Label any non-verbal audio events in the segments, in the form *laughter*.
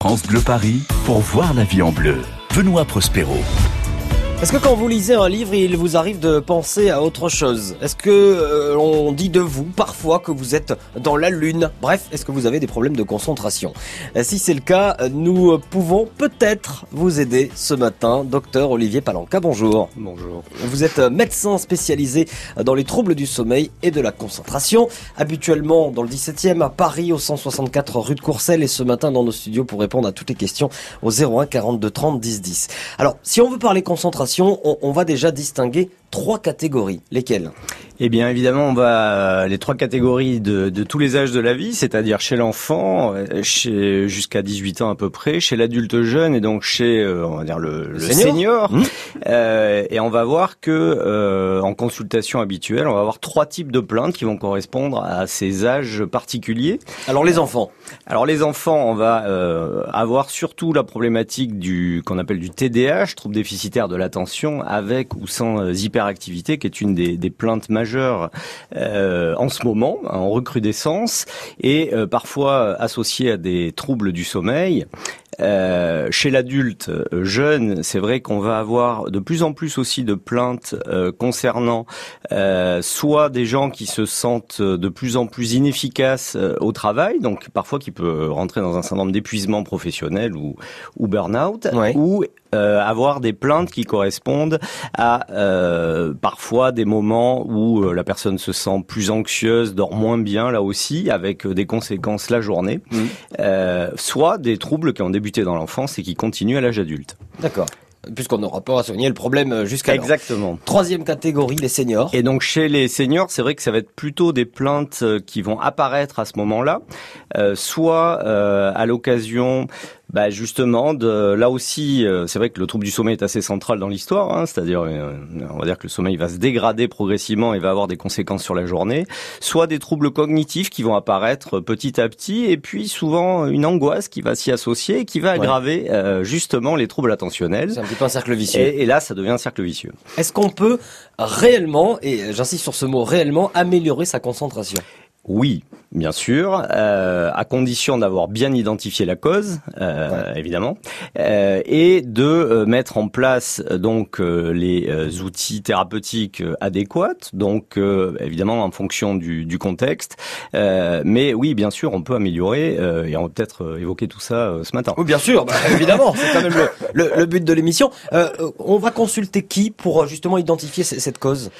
France Bleu Paris pour voir la vie en bleu. Benoît Prospero. Est-ce que quand vous lisez un livre, il vous arrive de penser à autre chose? Est-ce que euh, on dit de vous parfois que vous êtes dans la lune? Bref, est-ce que vous avez des problèmes de concentration? Euh, Si c'est le cas, euh, nous pouvons peut-être vous aider ce matin. Docteur Olivier Palanca, bonjour. Bonjour. Vous êtes euh, médecin spécialisé dans les troubles du sommeil et de la concentration, habituellement dans le 17e à Paris au 164 rue de Courcelles et ce matin dans nos studios pour répondre à toutes les questions au 01 42 30 10 10. Alors, si on veut parler concentration, on, va déjà distinguer trois catégories. Lesquelles? Eh bien, évidemment, on va les trois catégories de, de tous les âges de la vie, c'est-à-dire chez l'enfant, euh, chez jusqu'à 18 ans à peu près, chez l'adulte jeune et donc chez, euh, on va dire le, le senior. senior. Mmh. Euh, et on va voir que euh, en consultation habituelle, on va avoir trois types de plaintes qui vont correspondre à ces âges particuliers. Alors les enfants. Alors les enfants, on va euh, avoir surtout la problématique du qu'on appelle du TDAH, trouble déficitaire de l'attention, avec ou sans euh, qui est une des, plaintes majeures euh, en ce moment, en recrudescence, et euh, parfois associée à des troubles du sommeil. Euh, chez l'adulte euh, jeune, c'est vrai qu'on va avoir de plus en plus aussi de plaintes euh, concernant euh, soit des gens qui se sentent de plus en plus inefficaces au travail, donc parfois qui peut rentrer dans un syndrome d'épuisement professionnel ou, ou burn-out, Ouais. ou euh, avoir des plaintes qui correspondent à euh, parfois des moments où euh, la personne se sent plus anxieuse, dort moins bien là aussi, avec des conséquences la journée, euh, soit des troubles qui ont débuté dans l'enfance et qui continuent à l'âge adulte. D'accord. Puisqu'on n'aura pas à soigner le problème jusqu'à Exactement. Troisième catégorie, les seniors. Et donc chez les seniors, c'est vrai que ça va être plutôt des plaintes euh, qui vont apparaître à ce moment-là, euh, soit euh, à l'occasion, bah, justement, de là aussi, euh, c'est vrai que le trouble du sommeil est assez central dans l'histoire, hein, c'est-à-dire, euh, on va dire que le sommeil va se dégrader progressivement et va avoir des conséquences sur la journée, soit des troubles cognitifs qui vont apparaître petit à petit, et puis souvent une angoisse qui va s'y associer et qui va Ouais. aggraver euh, justement les troubles attentionnels. C'est un petit peu un cercle vicieux. Et, et là, ça devient un cercle vicieux. Est-ce qu'on peut réellement, et j'insiste sur ce mot réellement, améliorer sa concentration? Oui, bien sûr, euh, à condition d'avoir bien identifié la cause, euh, évidemment, euh, et de euh, mettre en place donc euh, les outils thérapeutiques adéquats, donc euh, évidemment en fonction du, du contexte. Euh, mais oui, bien sûr, on peut améliorer, euh, et on va peut-être évoquer tout ça euh, ce matin. Oui, bien sûr, bah, évidemment, c'est quand même le, le- le but de l'émission. On va consulter qui pour justement identifier cette cause?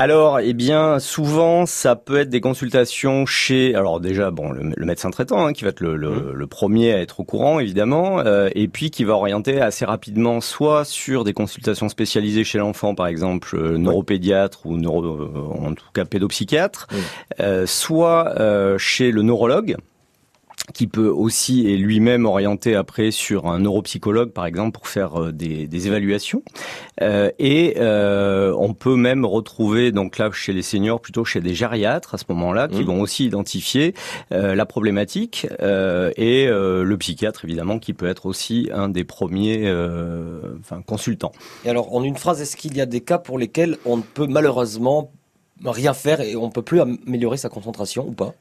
Alors, eh bien, souvent, ça peut être des consultations chez, alors déjà, bon, le, le médecin traitant, hein, qui va être le, le- le premier à être au courant, évidemment, euh, et puis qui va orienter assez rapidement, soit sur des consultations spécialisées chez l'enfant, par exemple, euh, neuropédiatre ou neuro, euh, en tout cas pédopsychiatre, Oui. euh, soit euh, chez le neurologue qui peut aussi et lui-même orienter après sur un neuropsychologue par exemple pour faire euh, des, des évaluations Euh, et euh, on peut même retrouver donc là chez les seniors plutôt chez des gériatres à ce moment-là qui Mhm. vont aussi identifier euh, la problématique euh, et euh, le psychiatre évidemment qui peut être aussi un des premiers euh, enfin consultants. Et alors, en une phrase, est-ce qu'il y a des cas pour lesquels on ne peut malheureusement rien faire et on peut plus améliorer sa concentration ou pas?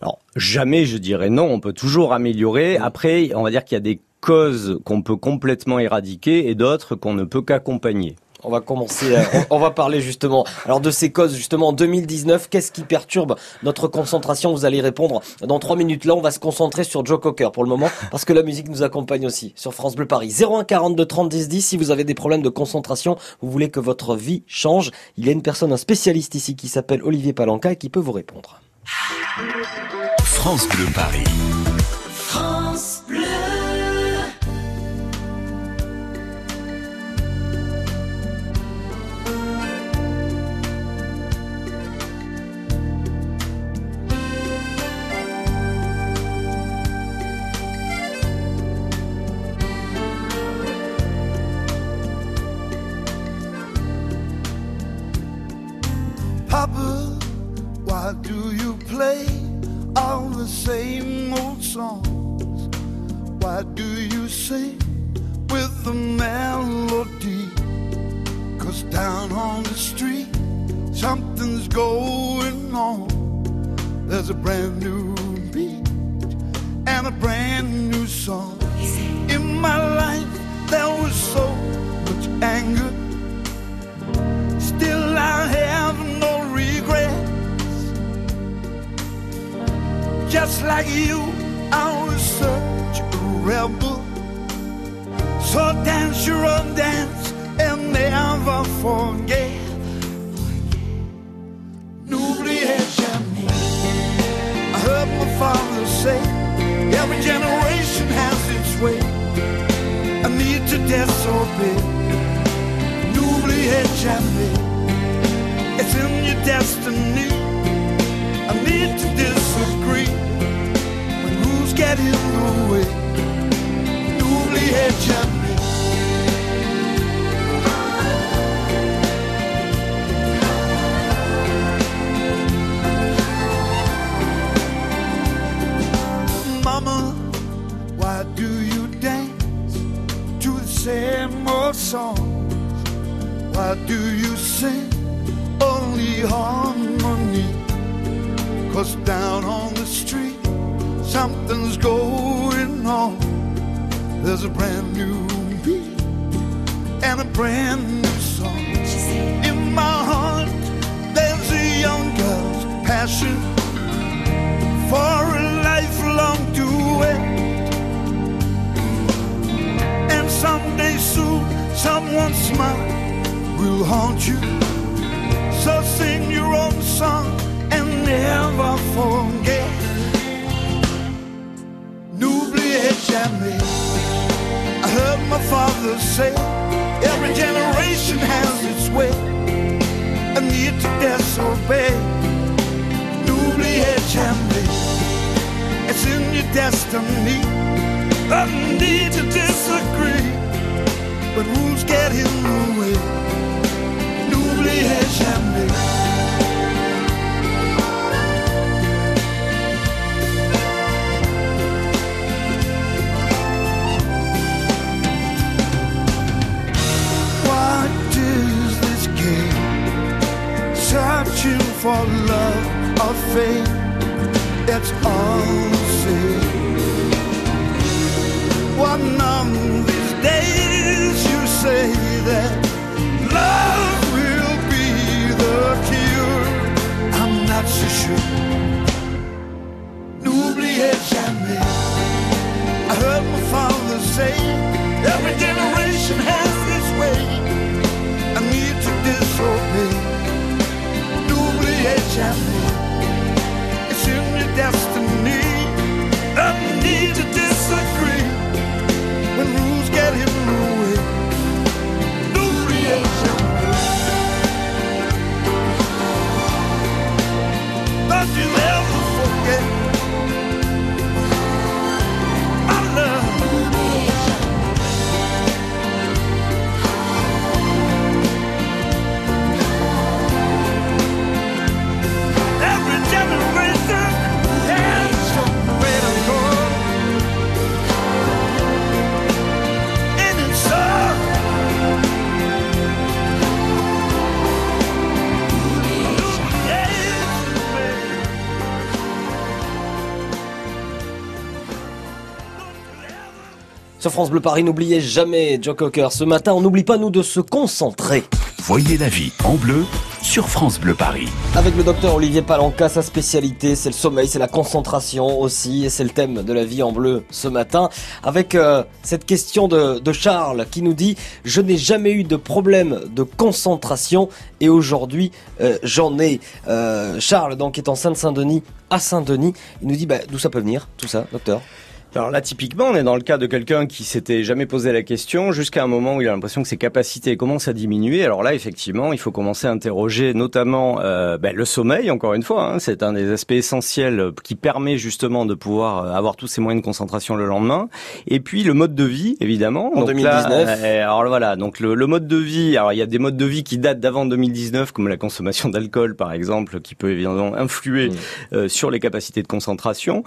Alors jamais je dirais non, on peut toujours améliorer. Après, on va dire qu'il y a des causes qu'on peut complètement éradiquer et d'autres qu'on ne peut qu'accompagner. On va commencer, on va parler justement alors de ces causes justement en 2019. Qu'est-ce qui perturbe notre concentration? Vous allez répondre dans trois minutes. Là, on va se concentrer sur Joe Cocker pour le moment parce que la musique nous accompagne aussi sur France Bleu Paris. 01 42 30 10 10. Si vous avez des problèmes de concentration, vous voulez que votre vie change, il y a une personne, un spécialiste ici qui s'appelle Olivier Palanca et qui peut vous répondre. France Bleu Paris. Papa, is going on. There's a brand new beat and a brand new song. In my life, there was so much anger. Still, I have no regrets. Just like you, I was such a rebel. So dance your own dance and never forget. Say, every generation has its way. I need to disobey. N'oubliez jamais. It's in your destiny. I need to disagree when rules get in the way. N'oubliez jamais. Songs? Why do you sing only harmony? Cause down on the street, something's going on. There's a brand new beat and a brand new song. In my heart, there's a young girl's passion for a lifelong duet. And someday soon, someone's smile will haunt you. So sing your own song and never forget. N'oubliez jamais. I heard my father say, every generation has its way. A need to disobey. N'oubliez jamais. It's in your destiny. A need to disagree. When rules get in the way. N'oubliez jamais. that you'll. Sur France Bleu Paris, n'oubliez jamais Joe Cocker. Ce matin, on n'oublie pas nous de se concentrer. Voyez la vie en bleu sur France Bleu Paris. Avec le docteur Olivier Palanca, sa spécialité, c'est le sommeil, c'est la concentration aussi, et c'est le thème de la vie en bleu ce matin. Avec euh, cette question de, de Charles qui nous dit « Je n'ai jamais eu de problème de concentration et aujourd'hui euh, j'en ai. Euh, Charles donc est en Seine-Saint-Denis, à Saint-Denis. Il nous dit bah, d'où ça peut venir, tout ça, docteur? Alors là, typiquement, on est dans le cas de quelqu'un qui s'était jamais posé la question jusqu'à un moment où il a l'impression que ses capacités commencent à diminuer. Alors là, effectivement, il faut commencer à interroger notamment euh, ben, le sommeil, encore une fois. Hein, c'est un des aspects essentiels qui permet justement de pouvoir euh, avoir tous ces moyens de concentration le lendemain. Et puis le mode de vie, évidemment. En donc 2019. Là, euh, alors voilà, donc le, le mode de vie. Alors il y a des modes de vie qui datent d'avant 2019, comme la consommation d'alcool, par exemple, qui peut évidemment influer Mmh. euh, sur les capacités de concentration.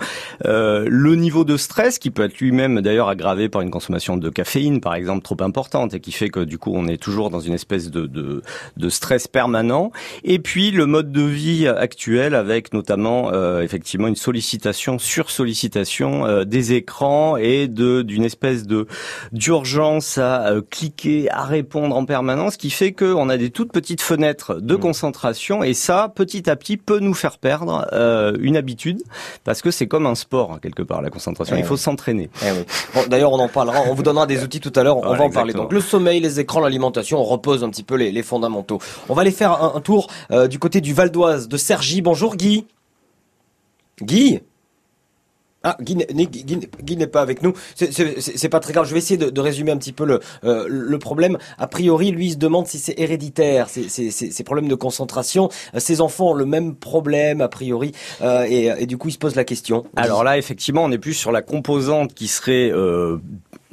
Euh, le niveau de stress stress qui peut être lui-même d'ailleurs aggravé par une consommation de caféine, par exemple, trop importante et qui fait que du coup on est toujours dans une espèce de, de, de stress permanent. Et puis le mode de vie actuel avec notamment euh, effectivement une sollicitation, sursollicitation euh, des écrans et de d'une espèce de d'urgence à euh, cliquer, à répondre en permanence, qui fait qu'on a des toutes petites fenêtres de mmh. concentration et ça, petit à petit, peut nous faire perdre euh, une habitude parce que c'est comme un sport hein, quelque part la concentration. Eh il faut s'entraîner. Eh D'ailleurs, on en parlera. On vous donnera des outils tout à l'heure. On va en parler. Donc le sommeil, les écrans, l'alimentation, on repose un petit peu les, les fondamentaux. On va aller faire un, tour euh, du côté du Val d'Oise de Sergi. Bonjour Guy. Guy. Ah, Guy, n'est pas avec nous. C'est pas très grave. Je vais essayer de, résumer un petit peu le, euh, le problème. A priori, lui, il se demande si c'est héréditaire, ces problèmes de concentration. Euh, ses enfants ont le même problème, a priori, euh, et, et, du coup, il se pose la question. Alors là, effectivement, on est plus sur la composante qui serait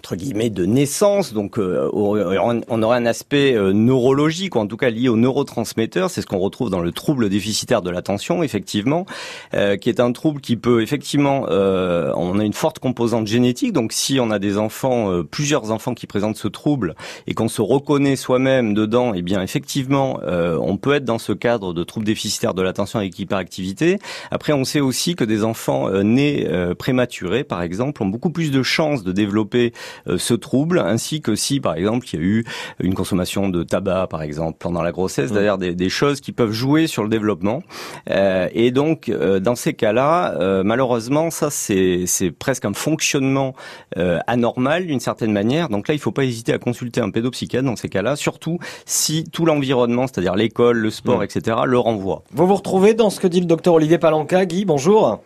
entre guillemets de naissance, donc euh, on aurait un aspect euh, neurologique, ou en tout cas lié aux neurotransmetteurs, c'est ce qu'on retrouve dans le trouble déficitaire de l'attention, effectivement, euh, qui est un trouble qui peut effectivement, on a une forte composante génétique, donc si on a des enfants, plusieurs enfants qui présentent ce trouble, et qu'on se reconnaît soi-même dedans, eh bien effectivement, on peut être dans ce cadre de trouble déficitaire de l'attention avec hyperactivité. Après, on sait aussi que des enfants nés prématurés, par exemple, ont beaucoup plus de chances de développer euh, ce trouble, ainsi que si, par exemple, il y a eu une consommation de tabac, par exemple, pendant la grossesse, mmh. d'ailleurs des, choses qui peuvent jouer sur le développement. Euh, et donc, euh, dans ces cas-là, malheureusement, ça c'est presque un fonctionnement anormal d'une certaine manière. Donc là, il ne faut pas hésiter à consulter un pédopsychiatre dans ces cas-là, surtout si tout l'environnement, c'est-à-dire l'école, le sport, mmh. etc., le renvoie. Vous vous retrouvez dans ce que dit le docteur Olivier Palanca, Guy, bonjour.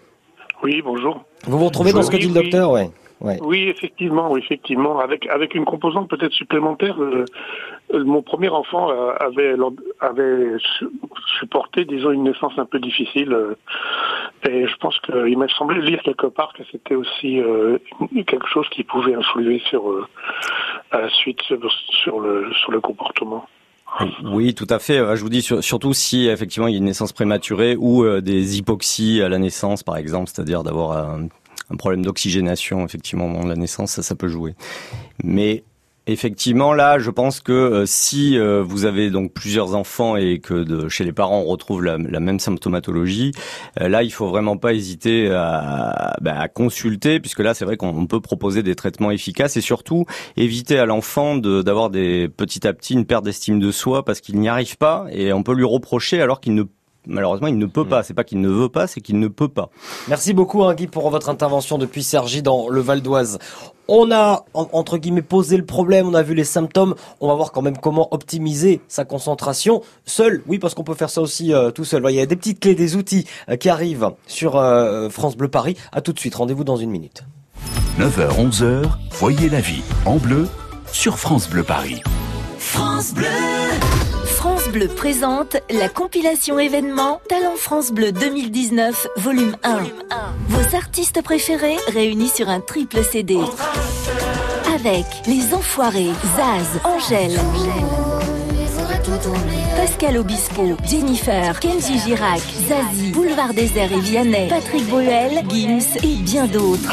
Oui, bonjour. Vous vous retrouvez dans ce que dit le docteur, oui. Oui, effectivement, effectivement, avec avec une composante peut-être supplémentaire. Euh, euh, mon premier enfant euh, avait avait supporté, disons, une naissance un peu difficile, et je pense qu'il m'a semblé lire quelque part que c'était aussi quelque chose qui pouvait influer sur à la suite sur, le sur le comportement. Oui, tout à fait. Je vous dis surtout si effectivement il y a une naissance prématurée ou des hypoxies à la naissance, par exemple, c'est-à-dire d'avoir un problème d'oxygénation, effectivement, au moment de la naissance, ça, ça peut jouer. Mais Effectivement, là, je pense que euh, si euh, vous avez donc plusieurs enfants et que de, chez les parents on retrouve la, même symptomatologie, euh, là, il faut vraiment pas hésiter à, bah, à consulter, puisque là, c'est vrai qu'on peut proposer des traitements efficaces et surtout éviter à l'enfant d'avoir des petit à petit une perte d'estime de soi parce qu'il n'y arrive pas et on peut lui reprocher alors qu'il ne malheureusement, il ne peut mm. pas. C'est pas qu'il ne veut pas, c'est qu'il ne peut pas. Merci beaucoup, hein, Guy, pour votre intervention depuis Sergi dans le Val d'Oise. On a, entre guillemets, posé le problème, on a vu les symptômes, on va voir quand même comment optimiser sa concentration seul. Oui, parce qu'on peut faire ça aussi euh, tout seul. Il y a des petites clés, des outils euh, qui arrivent sur euh, France Bleu Paris. À tout de suite, rendez-vous dans une minute. 9h, 11h, voyez la vie en bleu sur France Bleu Paris. France Bleu Bleu présente la compilation événement Talent France Bleu 2019, volume 1. Vos artistes préférés réunis sur un triple CD. Avec Les Enfoirés, Zaz, Angèle. Pascal Obispo, Jennifer, Kenji Girac, Zazie, Boulevard Désert et Vianney, Patrick Bruel, Gims et bien d'autres.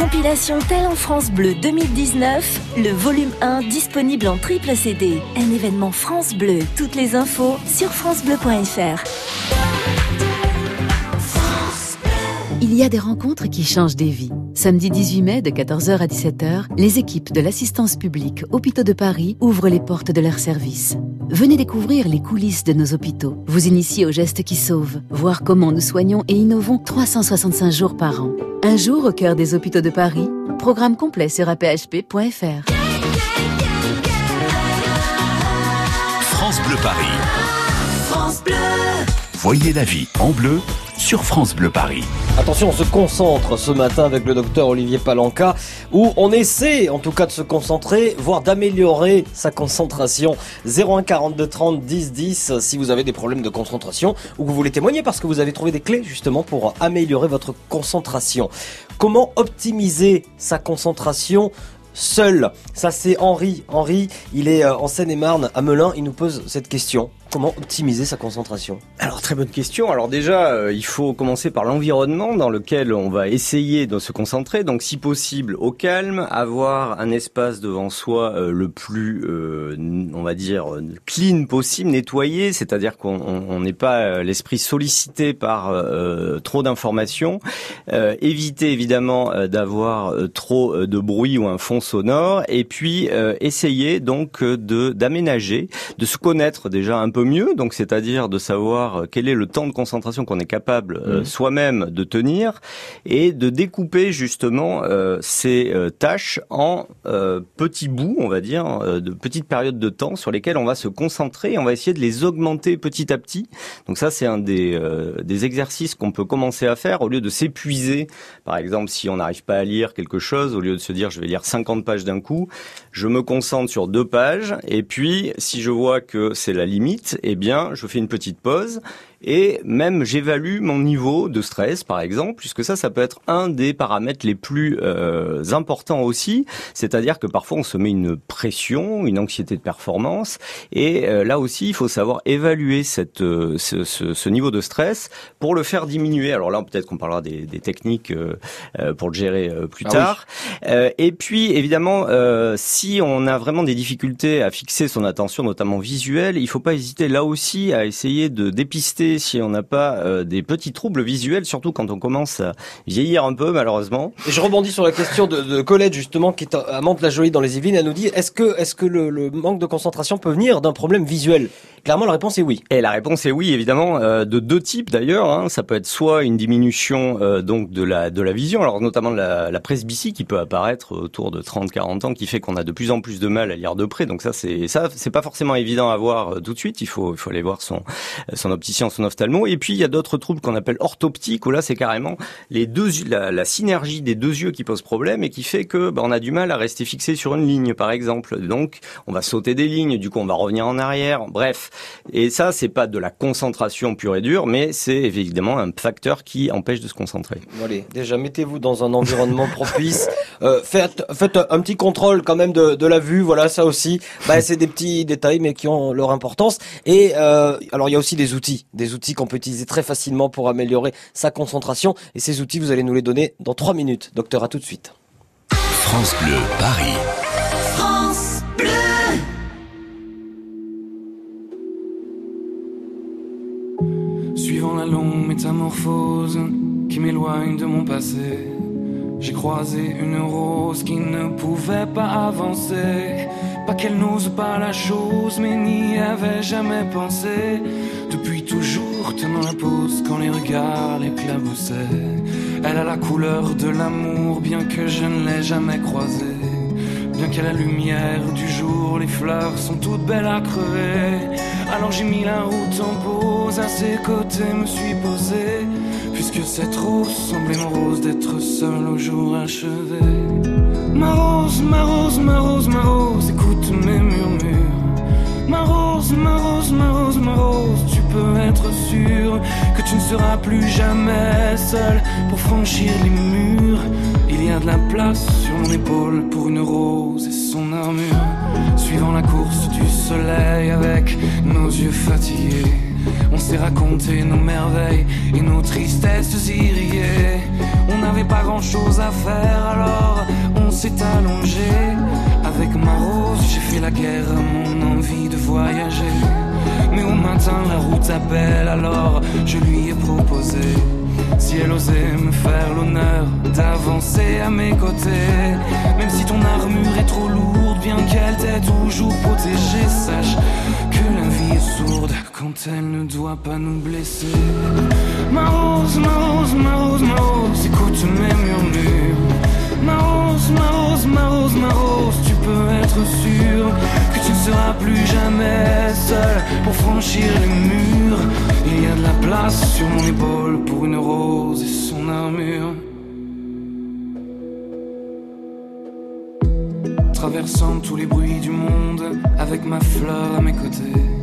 Compilation en France Bleu 2019, le volume 1 disponible en triple CD. Un événement France Bleu. Toutes les infos sur francebleu.fr. Il y a des rencontres qui changent des vies. Samedi 18 mai de 14h à 17h, les équipes de l'assistance publique Hôpitaux de Paris ouvrent les portes de leur service. Venez découvrir les coulisses de nos hôpitaux, vous initier aux gestes qui sauvent, voir comment nous soignons et innovons 365 jours par an. Un jour au cœur des hôpitaux de Paris, programme complet sur aphp.fr. France Bleu Paris. Voyez la vie en bleu sur France Bleu Paris. Attention, on se concentre ce matin avec le docteur Olivier Palanca, où on essaie en tout cas de se concentrer, voire d'améliorer sa concentration. 01 42 30 10 10 si vous avez des problèmes de concentration ou que vous voulez témoigner parce que vous avez trouvé des clés justement pour améliorer votre concentration. Comment optimiser sa concentration seul? Ça c'est Henri. Henri, il est euh, en Seine-et-Marne, à Melun, il nous pose cette question. Comment optimiser sa concentration Alors très bonne question. Alors déjà, euh, il faut commencer par l'environnement dans lequel on va essayer de se concentrer. Donc si possible au calme, avoir un espace devant soi euh, le plus, euh, on va dire, clean possible, nettoyé, c'est-à-dire qu'on n'est pas l'esprit sollicité par trop d'informations. éviter évidemment d'avoir trop de bruit ou un fond sonore. Et puis essayer donc de d'aménager, de se connaître déjà un peu mieux, donc c'est-à-dire de savoir euh, quel est le temps de concentration qu'on est capable euh, mmh. soi-même de tenir et de découper justement euh, ces tâches en petits bouts, on va dire, de petites périodes de temps sur lesquelles on va se concentrer et on va essayer de les augmenter petit à petit. Donc ça, c'est un des, des exercices qu'on peut commencer à faire au lieu de s'épuiser. Par exemple, si on n'arrive pas à lire quelque chose, au lieu de se dire je vais lire 50 pages d'un coup, je me concentre sur deux pages et puis si je vois que c'est la limite, eh bien, je fais une petite pause et même j'évalue mon niveau de stress, par exemple, puisque ça, ça peut être un des paramètres les plus euh, importants aussi. C'est-à-dire que parfois on se met une pression, une anxiété de performance, et euh, là aussi, il faut savoir évaluer cette, euh, ce, ce, ce, niveau de stress pour le faire diminuer. Alors là, peut-être qu'on parlera des, des techniques pour le gérer plus ah tard. et puis, évidemment, si on a vraiment des difficultés à fixer son attention, notamment visuelle, il ne faut pas hésiter là aussi à essayer de dépister si on n'a pas euh, des petits troubles visuels, surtout quand on commence à vieillir un peu malheureusement. Et je rebondis sur la question de, Colette justement qui est à Mantes-la-Jolie dans les Yvelines. Elle nous dit est-ce que est-ce que le, manque de concentration peut venir d'un problème visuel? Clairement, la réponse est oui. Et la réponse est oui, évidemment, euh, de deux types d'ailleurs. Hein. Ça peut être soit une diminution euh, donc de la de la vision, alors notamment de la, la presbytie qui peut apparaître autour de 30-40 ans, qui fait qu'on a de plus en plus de mal à lire de près. Donc ça, c'est ça, c'est pas forcément évident à voir tout de suite. Il faut il faut aller voir son son opticien, son ophtalmo. Et puis il y a d'autres troubles qu'on appelle orthoptiques où là c'est carrément les deux la, synergie des deux yeux qui pose problème et qui fait que bah, on a du mal à rester fixé sur une ligne par exemple. Donc on va sauter des lignes, du coup on va revenir en arrière. Bref, et ça c'est pas de la concentration pure et dure, mais c'est évidemment un facteur qui empêche de se concentrer. allez, déjà mettez-vous dans un environnement *laughs* propice. Euh, faites, faites un petit contrôle quand même de, de la vue. Voilà, ça aussi, bah, c'est des petits détails mais qui ont leur importance. Et euh, alors il y a aussi des outils, outils qu'on peut utiliser très facilement pour améliorer sa concentration. Et ces outils, vous allez nous les donner dans 3 minutes. Docteur, à tout de suite. France Bleu, Paris. France Bleu. Suivant la longue métamorphose qui m'éloigne de mon passé, j'ai croisé une rose qui ne pouvait pas avancer. Pas qu'elle n'ose pas la chose, mais n'y avait jamais pensé. Depuis toujours tenant la pose quand les regards l'éclaboussaient. Elle a la couleur de l'amour, bien que je ne l'ai jamais croisée. Bien qu'à la lumière du jour, les fleurs sont toutes belles à crever. Alors j'ai mis la route en pause, à ses côtés me suis posé. Puisque cette rose semblait mon rose d'être seul au jour achevé. Ma rose, ma rose, ma rose, ma rose, écoute mes murmures. Ma rose, ma rose, ma rose, ma rose, tu être sûr que tu ne seras plus jamais seul pour franchir les murs. Il y a de la place sur mon épaule pour une rose et son armure. Suivant la course du soleil avec nos yeux fatigués, on s'est raconté nos merveilles et nos tristesses irriées. On n'avait pas grand chose à faire alors on s'est allongé. Avec ma rose, j'ai fait la guerre à mon envie de voyager. Mais au matin, la route appelle, alors je lui ai proposé. Si elle osait me faire l'honneur d'avancer à mes côtés, même si ton armure est trop lourde, bien qu'elle t'ait toujours protégée, sache que la vie est sourde quand elle ne doit pas nous blesser. Ma rose, ma rose, ma rose, ma rose, écoute mes murmures. Ma rose, ma rose, ma rose, ma rose, peux être sûr que tu ne seras plus jamais seul pour franchir les murs. Il y a de la place sur mon épaule pour une rose et son armure. Traversant tous les bruits du monde avec ma fleur à mes côtés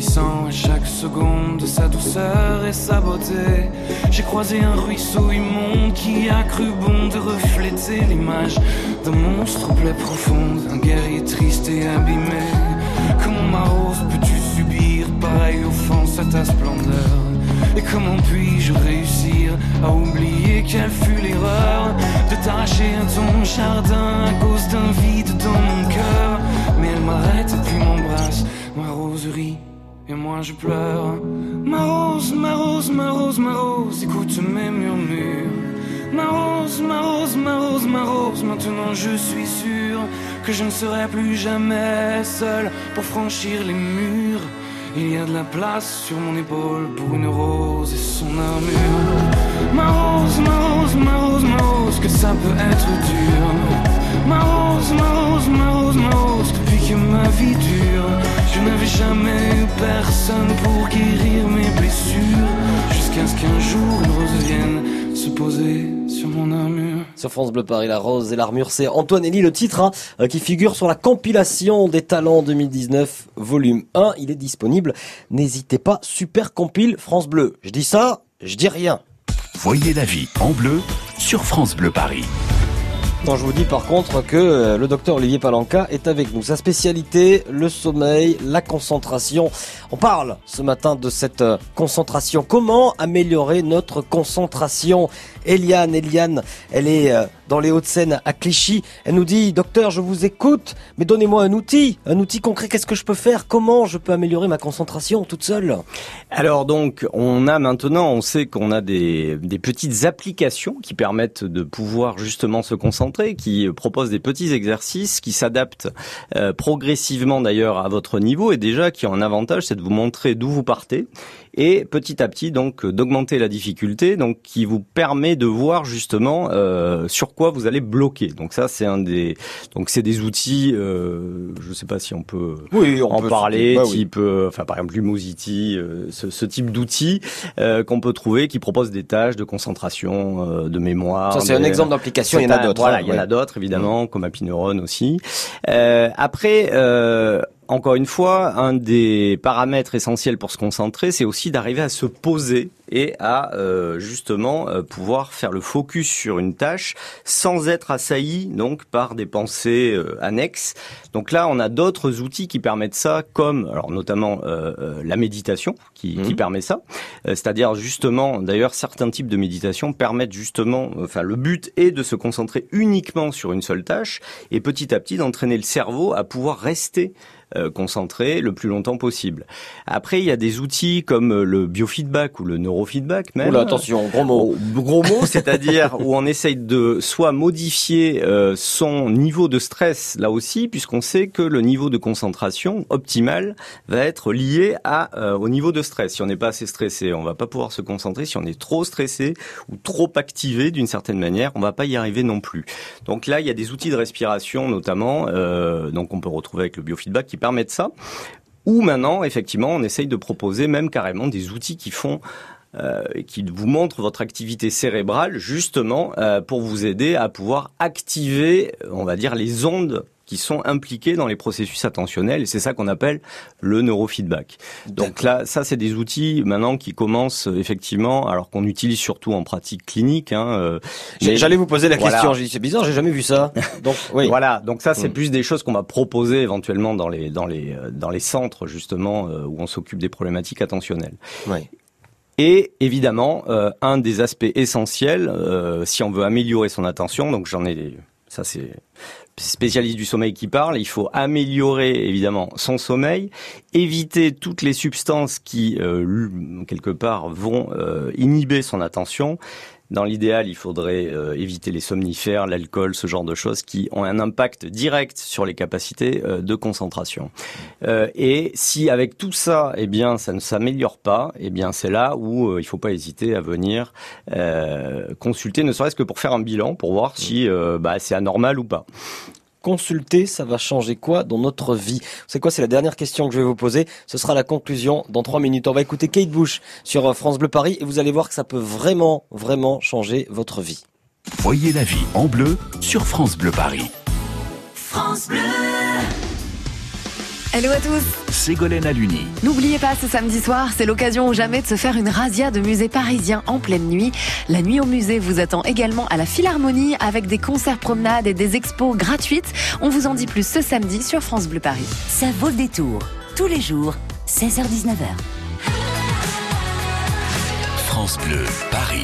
à chaque seconde de sa douceur et sa beauté. J'ai croisé un ruisseau immonde qui a cru bon de refléter l'image d'un monstre plaie profonde, un guerrier triste et abîmé. Comment ma rose peux-tu subir pareil offense à ta splendeur? Et comment puis-je réussir à oublier quelle fut l'erreur de t'arracher à ton jardin à cause d'un vide dans mon cœur? Mais elle m'arrête puis m'embrasse, ma roserie je pleure. Ma rose, ma rose, ma rose, ma rose, écoute mes murmures. Ma rose, ma rose, ma rose, ma rose, maintenant je suis sûr que je ne serai plus jamais seul pour franchir les murs. Il y a de la place sur mon épaule pour une rose et son armure. Ma rose, ma rose, ma rose, ma rose, que ça peut être dur. Ma rose, ma rose, ma rose, ma rose, que ma vie dure, je n'avais jamais eu personne pour guérir mes blessures. Jusqu'à ce qu'un jour une rose vienne se poser sur mon armure. Sur France Bleu Paris, la rose et l'armure, c'est Antoine Elie, le titre hein, euh, qui figure sur la compilation des talents 2019, volume 1. Il est disponible. N'hésitez pas, super compile France Bleu. Je dis ça, je dis rien. Voyez la vie en bleu sur France Bleu Paris. Non, je vous dis par contre que euh, le docteur Olivier Palanca est avec nous. Sa spécialité, le sommeil, la concentration. On parle ce matin de cette euh, concentration. Comment améliorer notre concentration? Eliane, Eliane, elle est euh, dans les Hauts-de-Seine à Clichy. Elle nous dit, docteur, je vous écoute, mais donnez-moi un outil, un outil concret. Qu'est-ce que je peux faire? Comment je peux améliorer ma concentration toute seule? Alors donc, on a maintenant, on sait qu'on a des, petites applications qui permettent de pouvoir justement se concentrer, qui proposent des petits exercices qui s'adaptent euh, progressivement d'ailleurs à votre niveau et déjà qui ont un avantage, c'est de vous montrer d'où vous partez et petit à petit donc d'augmenter la difficulté, donc qui vous permet de voir justement euh, sur quoi vous allez bloquer. Donc ça c'est un des donc c'est des outils, euh, je sais pas si on peut oui, en parler, bah type euh, enfin par exemple Lumosity, euh, ce, ce, type d'outils euh, qu'on peut trouver qui proposent des tâches de concentration, de mémoire. Ça c'est un exemple d'application, il y en a d'autres. Voilà, il y en a d'autres évidemment, comme Happy aussi. après encore une fois, un des paramètres essentiels pour se concentrer, c'est aussi d'arriver à se poser et à euh, justement euh, pouvoir faire le focus sur une tâche sans être assailli donc par des pensées euh, annexes. Donc là, on a d'autres outils qui permettent ça, comme alors notamment la méditation qui, qui, mmh. permet ça. C'est-à-dire justement, d'ailleurs, certains types de méditation permettent justement, enfin, le but est de se concentrer uniquement sur une seule tâche et petit à petit d'entraîner le cerveau à pouvoir rester euh, concentré le plus longtemps possible. Après, il y a des outils comme euh, le biofeedback ou le neurofeedback même. Oula, attention, gros mot. Gros mot, c'est-à-dire où on essaye de soit modifier euh, son niveau de stress là aussi, puisqu'on sait que le niveau de concentration optimal va être lié à au niveau de stress. Si on n'est pas assez stressé, on va pas pouvoir se concentrer. Si on est trop stressé ou trop activé d'une certaine manière, on va pas y arriver non plus. Donc là, il y a des outils de respiration notamment, donc on peut retrouver avec le biofeedback qui permettent ça. Ou maintenant, effectivement, on essaye de proposer même carrément des outils qui font euh, qui vous montrent votre activité cérébrale justement euh, pour vous aider à pouvoir activer, on va dire, les ondes qui sont impliqués dans les processus attentionnels et c'est ça qu'on appelle le neurofeedback. Donc là, ça c'est des outils maintenant qui commencent effectivement, alors qu'on utilise surtout en pratique clinique. Hein, euh, J'allais vous poser la question. J'ai dit c'est bizarre, j'ai jamais vu ça. *laughs* Donc oui. voilà. Donc ça c'est mm. plus des choses qu'on va proposer éventuellement dans les dans les euh, dans les centres justement euh, où on s'occupe des problématiques attentionnelles. Oui. Et évidemment, euh, un des aspects essentiels, euh, si on veut améliorer son attention, donc j'en ai, ça c'est spécialiste du sommeil qui parle, il faut améliorer évidemment son sommeil, éviter toutes les substances qui euh, quelque part vont euh, inhiber son attention. Dans l'idéal, il faudrait euh, éviter les somnifères, l'alcool, ce genre de choses qui ont un impact direct sur les capacités de concentration. et si avec tout ça, eh bien, ça ne s'améliore pas, eh bien, c'est là où il ne faut pas hésiter à venir consulter, ne serait-ce que pour faire un bilan, pour voir si bah, c'est anormal ou pas consulter, ça va changer quoi dans notre vie? C'est quoi? C'est la dernière question que je vais vous poser. Ce sera la conclusion dans trois minutes. On va écouter Kate Bush sur euh, France Bleu Paris et vous allez voir que ça peut vraiment, vraiment changer votre vie. Voyez la vie en bleu sur France Bleu Paris. France Bleu Hello à tous Ségolène Aluni. N'oubliez pas, ce samedi soir, c'est l'occasion ou jamais de se faire une razzia de musées parisiens en pleine nuit. La nuit au musée vous attend également à la Philharmonie avec des concerts promenades et des expos gratuites. On vous en dit plus ce samedi sur France Bleu Paris. Ça vaut le détour. Tous les jours, 16h-19h. France Bleu, Paris.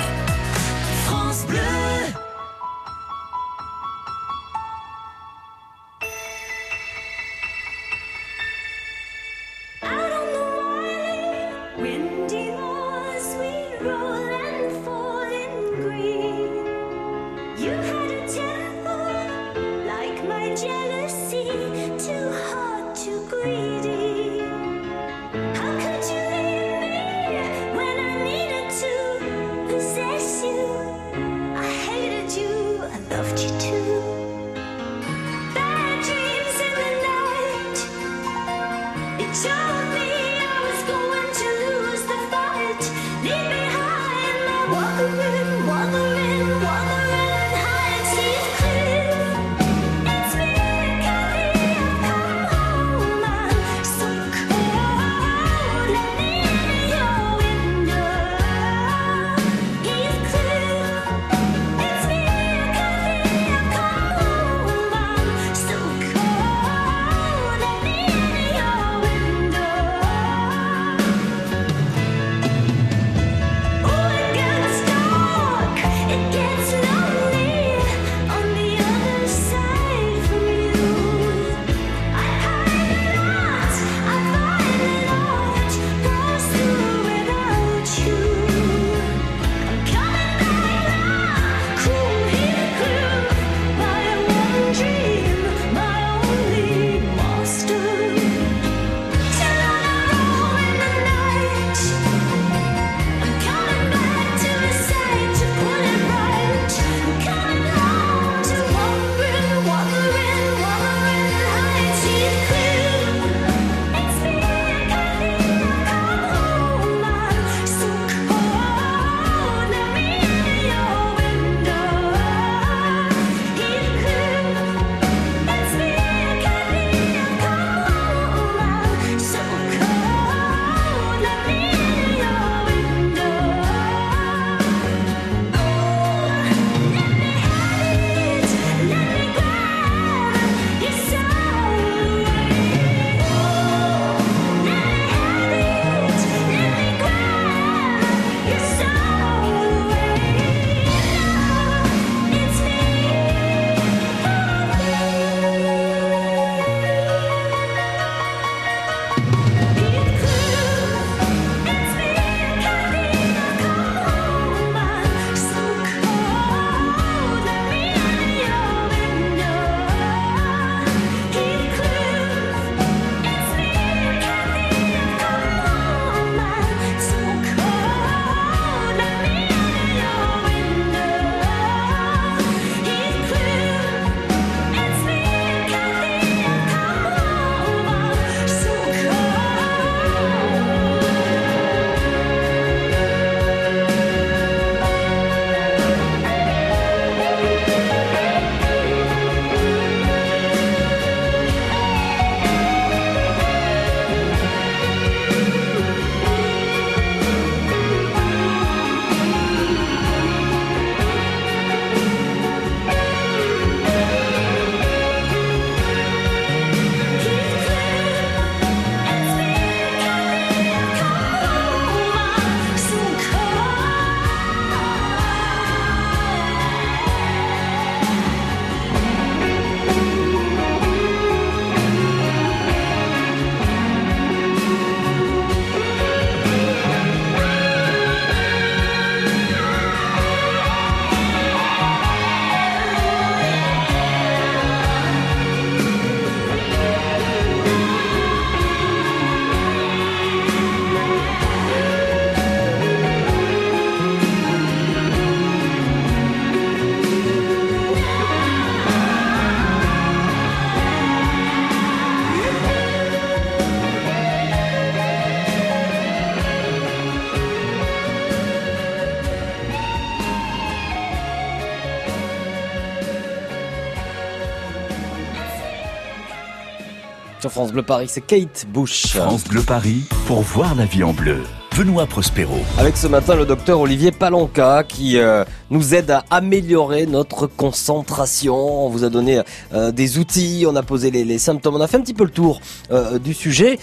France Bleu Paris, c'est Kate Bush. France Bleu Paris pour voir la vie en bleu. Benoît Prospero. Avec ce matin le docteur Olivier Palanca qui euh, nous aide à améliorer notre concentration. On vous a donné euh, des outils, on a posé les, symptômes, on a fait un petit peu le tour euh, du sujet.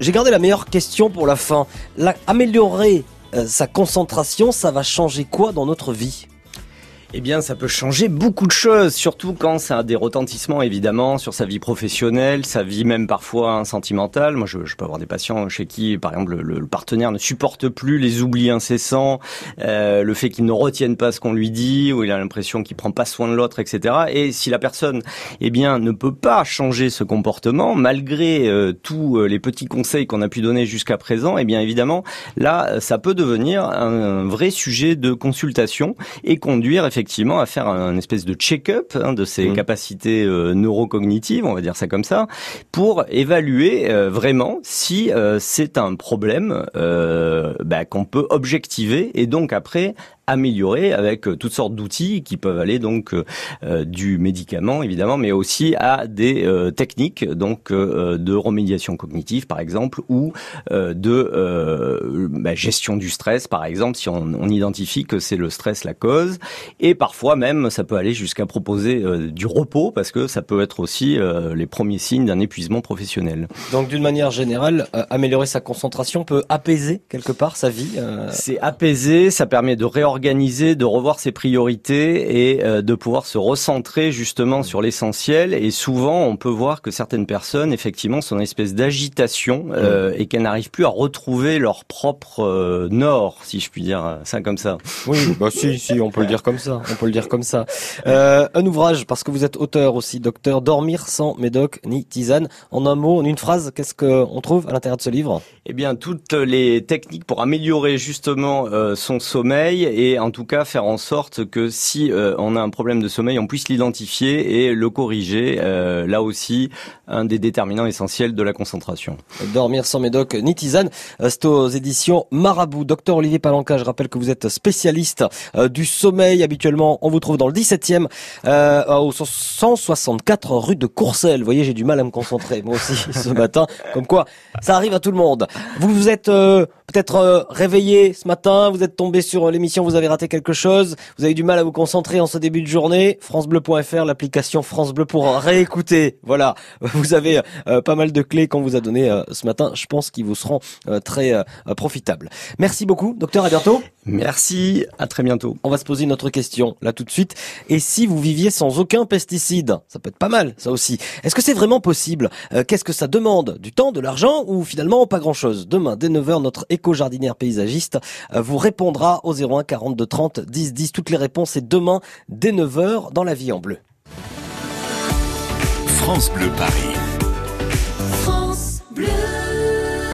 J'ai gardé la meilleure question pour la fin. améliorer sa concentration, ça va changer quoi dans notre vie? Eh bien, ça peut changer beaucoup de choses, surtout quand ça a des retentissements, évidemment, sur sa vie professionnelle, sa vie même parfois sentimentale. Moi, je, je, peux avoir des patients chez qui, par exemple, le, partenaire ne supporte plus les oublis incessants, euh, le fait qu'il ne retienne pas ce qu'on lui dit, ou il a l'impression qu'il prend pas soin de l'autre, etc. Et si la personne, eh bien, ne peut pas changer ce comportement, malgré euh, tous euh, les petits conseils qu'on a pu donner jusqu'à présent, eh bien, évidemment, là, ça peut devenir un, vrai sujet de consultation et conduire effectivement effectivement à faire un, espèce de check-up hein, de ses mmh. capacités euh, neurocognitives, on va dire ça comme ça, pour évaluer euh, vraiment si euh, c'est un problème bah, qu'on peut objectiver et donc après améliorer avec euh, toutes sortes d'outils qui peuvent aller donc euh, euh, du médicament évidemment, mais aussi à des techniques donc de remédiation cognitive par exemple ou de bah, gestion du stress par exemple si on, on identifie que c'est le stress la cause et parfois même ça peut aller jusqu'à proposer du repos parce que ça peut être aussi les premiers signes d'un épuisement professionnel. Donc d'une manière générale, améliorer sa concentration peut apaiser quelque part sa vie. C'est apaiser, ça permet de réorienter organiser, de revoir ses priorités et euh, de pouvoir se recentrer justement sur l'essentiel. Et souvent, on peut voir que certaines personnes, effectivement, sont une espèce d'agitation euh, et qu'elles n'arrivent plus à retrouver leur propre euh, nord, si je puis dire ça comme ça. Oui, *laughs* bah si, si, on peut le dire comme ça. On peut le dire comme ça. un ouvrage, parce que vous êtes auteur aussi, docteur, dormir sans médoc ni tisane. En un mot, en une phrase, qu'est-ce qu'on trouve à l'intérieur de ce livre? Eh bien, toutes les techniques pour améliorer justement son sommeil et en tout cas faire en sorte que si euh, on a un problème de sommeil, on puisse l'identifier et le corriger. Euh, là aussi, un des déterminants essentiels de la concentration. Dormir sans médoc ni tisane, euh, c'est aux éditions Marabout. Docteur Olivier Palanca, je rappelle que vous êtes spécialiste du sommeil. Habituellement, on vous trouve dans le 17e, au 164 rue de Courcelles. Vous voyez, j'ai du mal à me concentrer, moi aussi, *laughs* ce matin. Comme quoi, ça arrive à tout le monde. Vous êtes peut-être réveillé ce matin, vous êtes tombé sur l'émission, vous avez raté quelque chose, vous avez du mal à vous concentrer en ce début de journée, francebleu.fr, l'application France Bleu pour réécouter. Voilà, *laughs* vous avez euh, pas mal de clés qu'on vous a données euh, ce matin. Je pense qu'ils vous seront euh, très profitables. Merci beaucoup, docteur. À bientôt. Merci. À très bientôt. On va se poser une autre question là tout de suite. Et si vous viviez sans aucun pesticide, ça peut être pas mal, ça aussi. Est-ce que c'est vraiment possible? Qu'est-ce que ça demande? Du temps, de l'argent ou finalement pas grand-chose? Demain, dès 9h, notre éco-jardinière paysagiste vous répondra au 01 42 30 10 10. Toutes les réponses et demain dès 9h dans la vie en bleu. France Bleu Paris.